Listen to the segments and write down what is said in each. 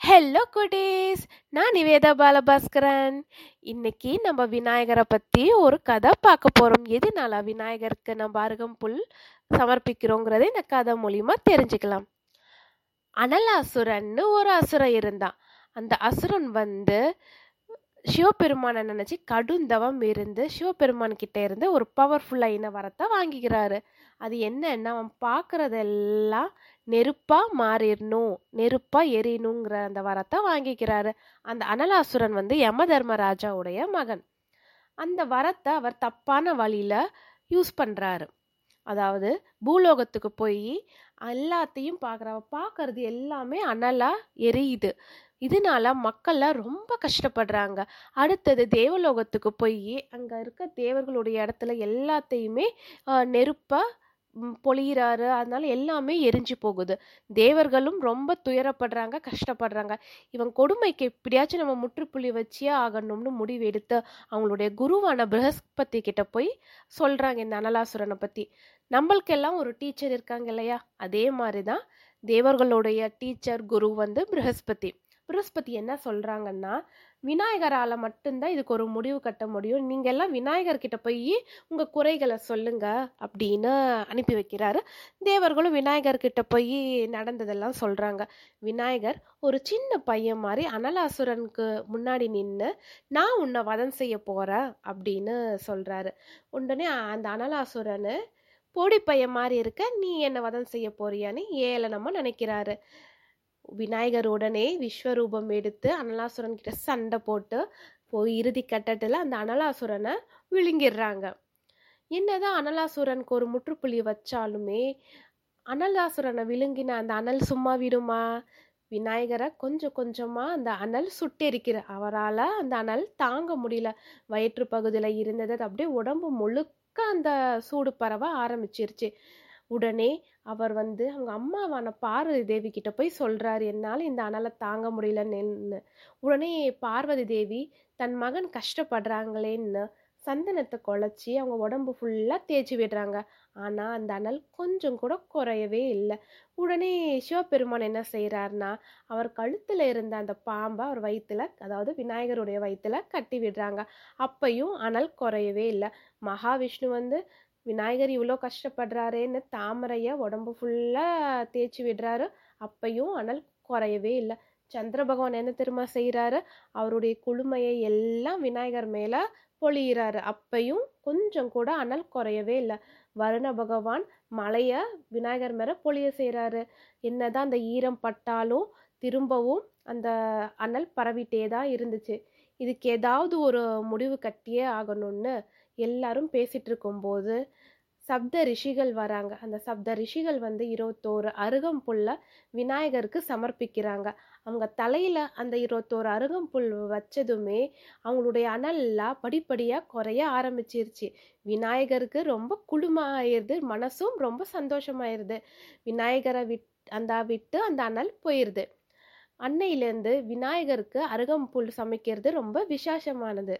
Hello குட்டீஸ் நான் நிவேதா பாலபாஸ்கரன். இன்னைக்கு நம்ம விநாயகரை பற்றி ஒரு கதை பார்க்க போகிறோம் எதுனால விநாயகருக்கு நம்ம அருகம்புல் சமர்ப்பிக்கிறோங்கிறத இந்த கதை மூலிமா தெரிஞ்சுக்கலாம். அனலாசுரன்னு ஒரு அசுரன் இருந்தான். அந்த அசுரன் வந்து சிவபெருமானை நினச்சி கடுந்தவம் இருந்து சிவபெருமான் கிட்ட இருந்து ஒரு பவர்ஃபுல்லான வரத்தை வாங்கிக்கிறாரு அது என்னன்னா அவன் பார்க்குறதெல்லாம் நெருப்பாக மாறிடணும் நெருப்பாக எரியணுங்கிற அந்த வரத்தை வாங்கிக்கிறாரு அந்த அனலாசுரன் வந்து யம தர்மராஜாவுடைய மகன். அந்த வரத்தை அவர் தப்பான வழியில் யூஸ் பண்ணுறாரு அதாவது பூலோகத்துக்கு போய் எல்லாத்தையும் பார்க்குற. பார்க்கறது எல்லாமே அனலாக எரியுது. இதனால மக்கள்லாம் ரொம்ப கஷ்டப்படுறாங்க. அடுத்தது தேவலோகத்துக்கு போய் அங்கே இருக்க தேவர்களுடைய இடத்துல எல்லாத்தையுமே நெருப்பாக பொழியிறாரு. அதனால எல்லாமே எரிஞ்சு போகுது. தேவர்களும் ரொம்ப துயரப்படுறாங்க கஷ்டப்படுறாங்க. இவன் கொடுமைக்கு எப்படியாச்சும் நம்ம முற்றுப்புள்ளி வச்சே ஆகணும்னு முடிவெடுத்து அவங்களுடைய குருவான பிரகஸ்பதி கிட்ட போய் சொல்றாங்க இந்த அனலாசுரனை பத்தி. நம்மளுக்கெல்லாம் ஒரு டீச்சர் இருக்காங்க இல்லையா? அதே மாதிரி தான் தேவர்களுடைய டீச்சர் குரு வந்து பிரகஸ்பதி. பிருஸ்பதி என்ன சொல்கிறாங்கன்னா விநாயகரால் மட்டும்தான் இதுக்கு ஒரு முடிவு கட்ட முடியும். நீங்கள் எல்லாம் விநாயகர்கிட்ட போய் உங்கள் குறைகளை சொல்லுங்கள் அப்படின்னு அனுப்பி வைக்கிறாரு. தேவர்களும் விநாயகர்கிட்ட போய் நடந்ததெல்லாம் சொல்கிறாங்க விநாயகர் ஒரு சின்ன பையன் மாதிரி அனலாசுரனுக்கு முன்னாடி நின்று நான் உன்னை வதம் செய்ய போகிறேன் அப்படின்னு சொல்கிறாரு உடனே அந்த அனலாசுரனு பொடி பையன் மாதிரி இருக்க நீ என்னை வதம் செய்ய போறியான்னு ஏளனமாக நினைக்கிறாரு. விநாயகர் உடனே விஸ்வரூபம் எடுத்து அனலாசுரன் கிட்ட சண்டை போட்டு போய் இறுதி கட்டத்தில் அந்த அனலாசுரனை விழுங்கிடுறாங்க. என்னதான் அனலாசுரனுக்கு ஒரு முற்றுப்புள்ளி வச்சாலுமே அனலாசுரனை விழுங்கின அந்த அனல் சும்மா விடுமா? விநாயகரை கொஞ்சம் கொஞ்சமாக அந்த அனல் சுட்டெரிக்கிற அவரால் அந்த அனல் தாங்க முடியல. வயிற்று பகுதியில் இருந்தது அப்படியே உடம்பு முழுக்க அந்த சூடு பரவ ஆரம்பிச்சிருச்சு. உடனே அவர் வந்து அவங்க அம்மாவான பார்வதி தேவி கிட்ட போய் சொல்றாரு என்னால் இந்த அனலை தாங்க முடியலன்னு உடனே பார்வதி தேவி தன் மகன் கஷ்டப்படுறாங்களேன்னு சந்தனத்தை குழச்சி அவங்க உடம்பு ஃபுல்லாக தேய்ச்சி விடுறாங்க. ஆனால் அந்த அனல் கொஞ்சம் கூட குறையவே இல்லை. உடனே சிவபெருமான் என்ன செய்கிறாருன்னா அவர் கழுத்தில் இருந்த அந்த பாம்பை அவர் வயிற்றுல அதாவது விநாயகருடைய வயிற்றுல கட்டி விடுறாங்க. அப்பையும் அனல் குறையவே இல்லை. மகாவிஷ்ணு வந்து விநாயகர் இவ்வளோ கஷ்டப்படுறாரேன்னு தாமரையை உடம்பு ஃபுல்லாக தேய்ச்சி விடுறாரு. அப்பையும் அனல் குறையவே இல்லை. சந்திர பகவான் என்ன திரும்ப செய்கிறாரு அவருடைய குளுமையை எல்லாம் விநாயகர் மேலே பொழியிறாரு. அப்பையும் கொஞ்சம் கூட அனல் குறையவே இல்லை. வருண பகவான் மலையை விநாயகர் மேலே பொழிய செய்கிறாரு என்னதான் அந்த ஈரம் பட்டாலும் திரும்பவும் அந்த அனல் பரவிட்டே தான் இருந்துச்சு. இதுக்கு ஏதாவது ஒரு முடிவு கட்டியே ஆகணும்னு எல்லாரும் பேசிட்டு இருக்கும்போது சப்த ரிஷிகள் வராங்க. அந்த சப்த ரிஷிகள் வந்து இருபத்தோரு அருகம்புல்ல விநாயகருக்கு சமர்ப்பிக்கிறாங்க. அவங்க தலையில அந்த இருபத்தோரு அருகம்புல் வச்சதுமே அவங்களுடைய அனல்லாம் படிப்படியாக குறைய ஆரம்பிச்சிருச்சு. விநாயகருக்கு ரொம்ப குளுமாயிருது மனசும் ரொம்ப சந்தோஷமாயிருது. விநாயகரை விட் அந்த விட்டு அந்த அனல் போயிடுது அன்னையிலேருந்து விநாயகருக்கு அருகம்புல் சமைக்கிறது ரொம்ப விசேஷமானது.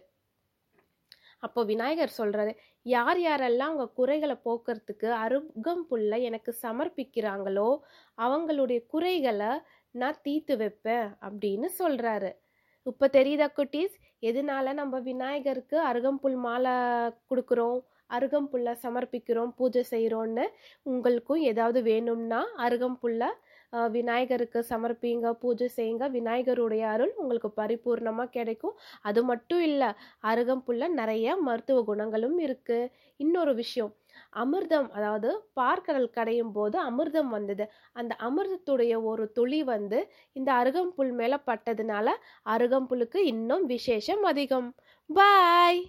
அப்போ விநாயகர் சொல்கிறாரு யார் யாரெல்லாம் அவங்க குறைகளை போக்குறதுக்கு அருகம்புல்ல எனக்கு சமர்ப்பிக்கிறாங்களோ அவங்களுடைய குறைகளை நான் தீர்த்து வைப்பேன் அப்படின்னு சொல்கிறாரு இப்போ தெரியுதா குட்டீஸ்? எதனால நம்ம விநாயகருக்கு அருகம்புல் மாலை கொடுக்குறோம் அருகம்புல்லை சமர்ப்பிக்கிறோம் பூஜை செய்கிறோன்னு உங்களுக்கும் ஏதாவது வேணும்னா அருகம்புல்லை விநாயகருக்கு சமர்ப்பிங்க பூஜை செய்யுங்க. விநாயகருடைய அருள் உங்களுக்கு பரிபூர்ணமாக கிடைக்கும். அது மட்டும் இல்லை அருகம்புல்ல நிறைய மருத்துவ குணங்களும் இருக்குது இன்னொரு விஷயம் அமிர்தம் அதாவது பார்க்கடல் கடையும் போது அமிர்தம் வந்தது. அந்த அமிர்தத்துடைய ஒரு துளி வந்து இந்த அருகம்புல் மேலே பட்டதுனால அருகம்புல்லுக்கு இன்னும் விசேஷம் அதிகம். பாய்!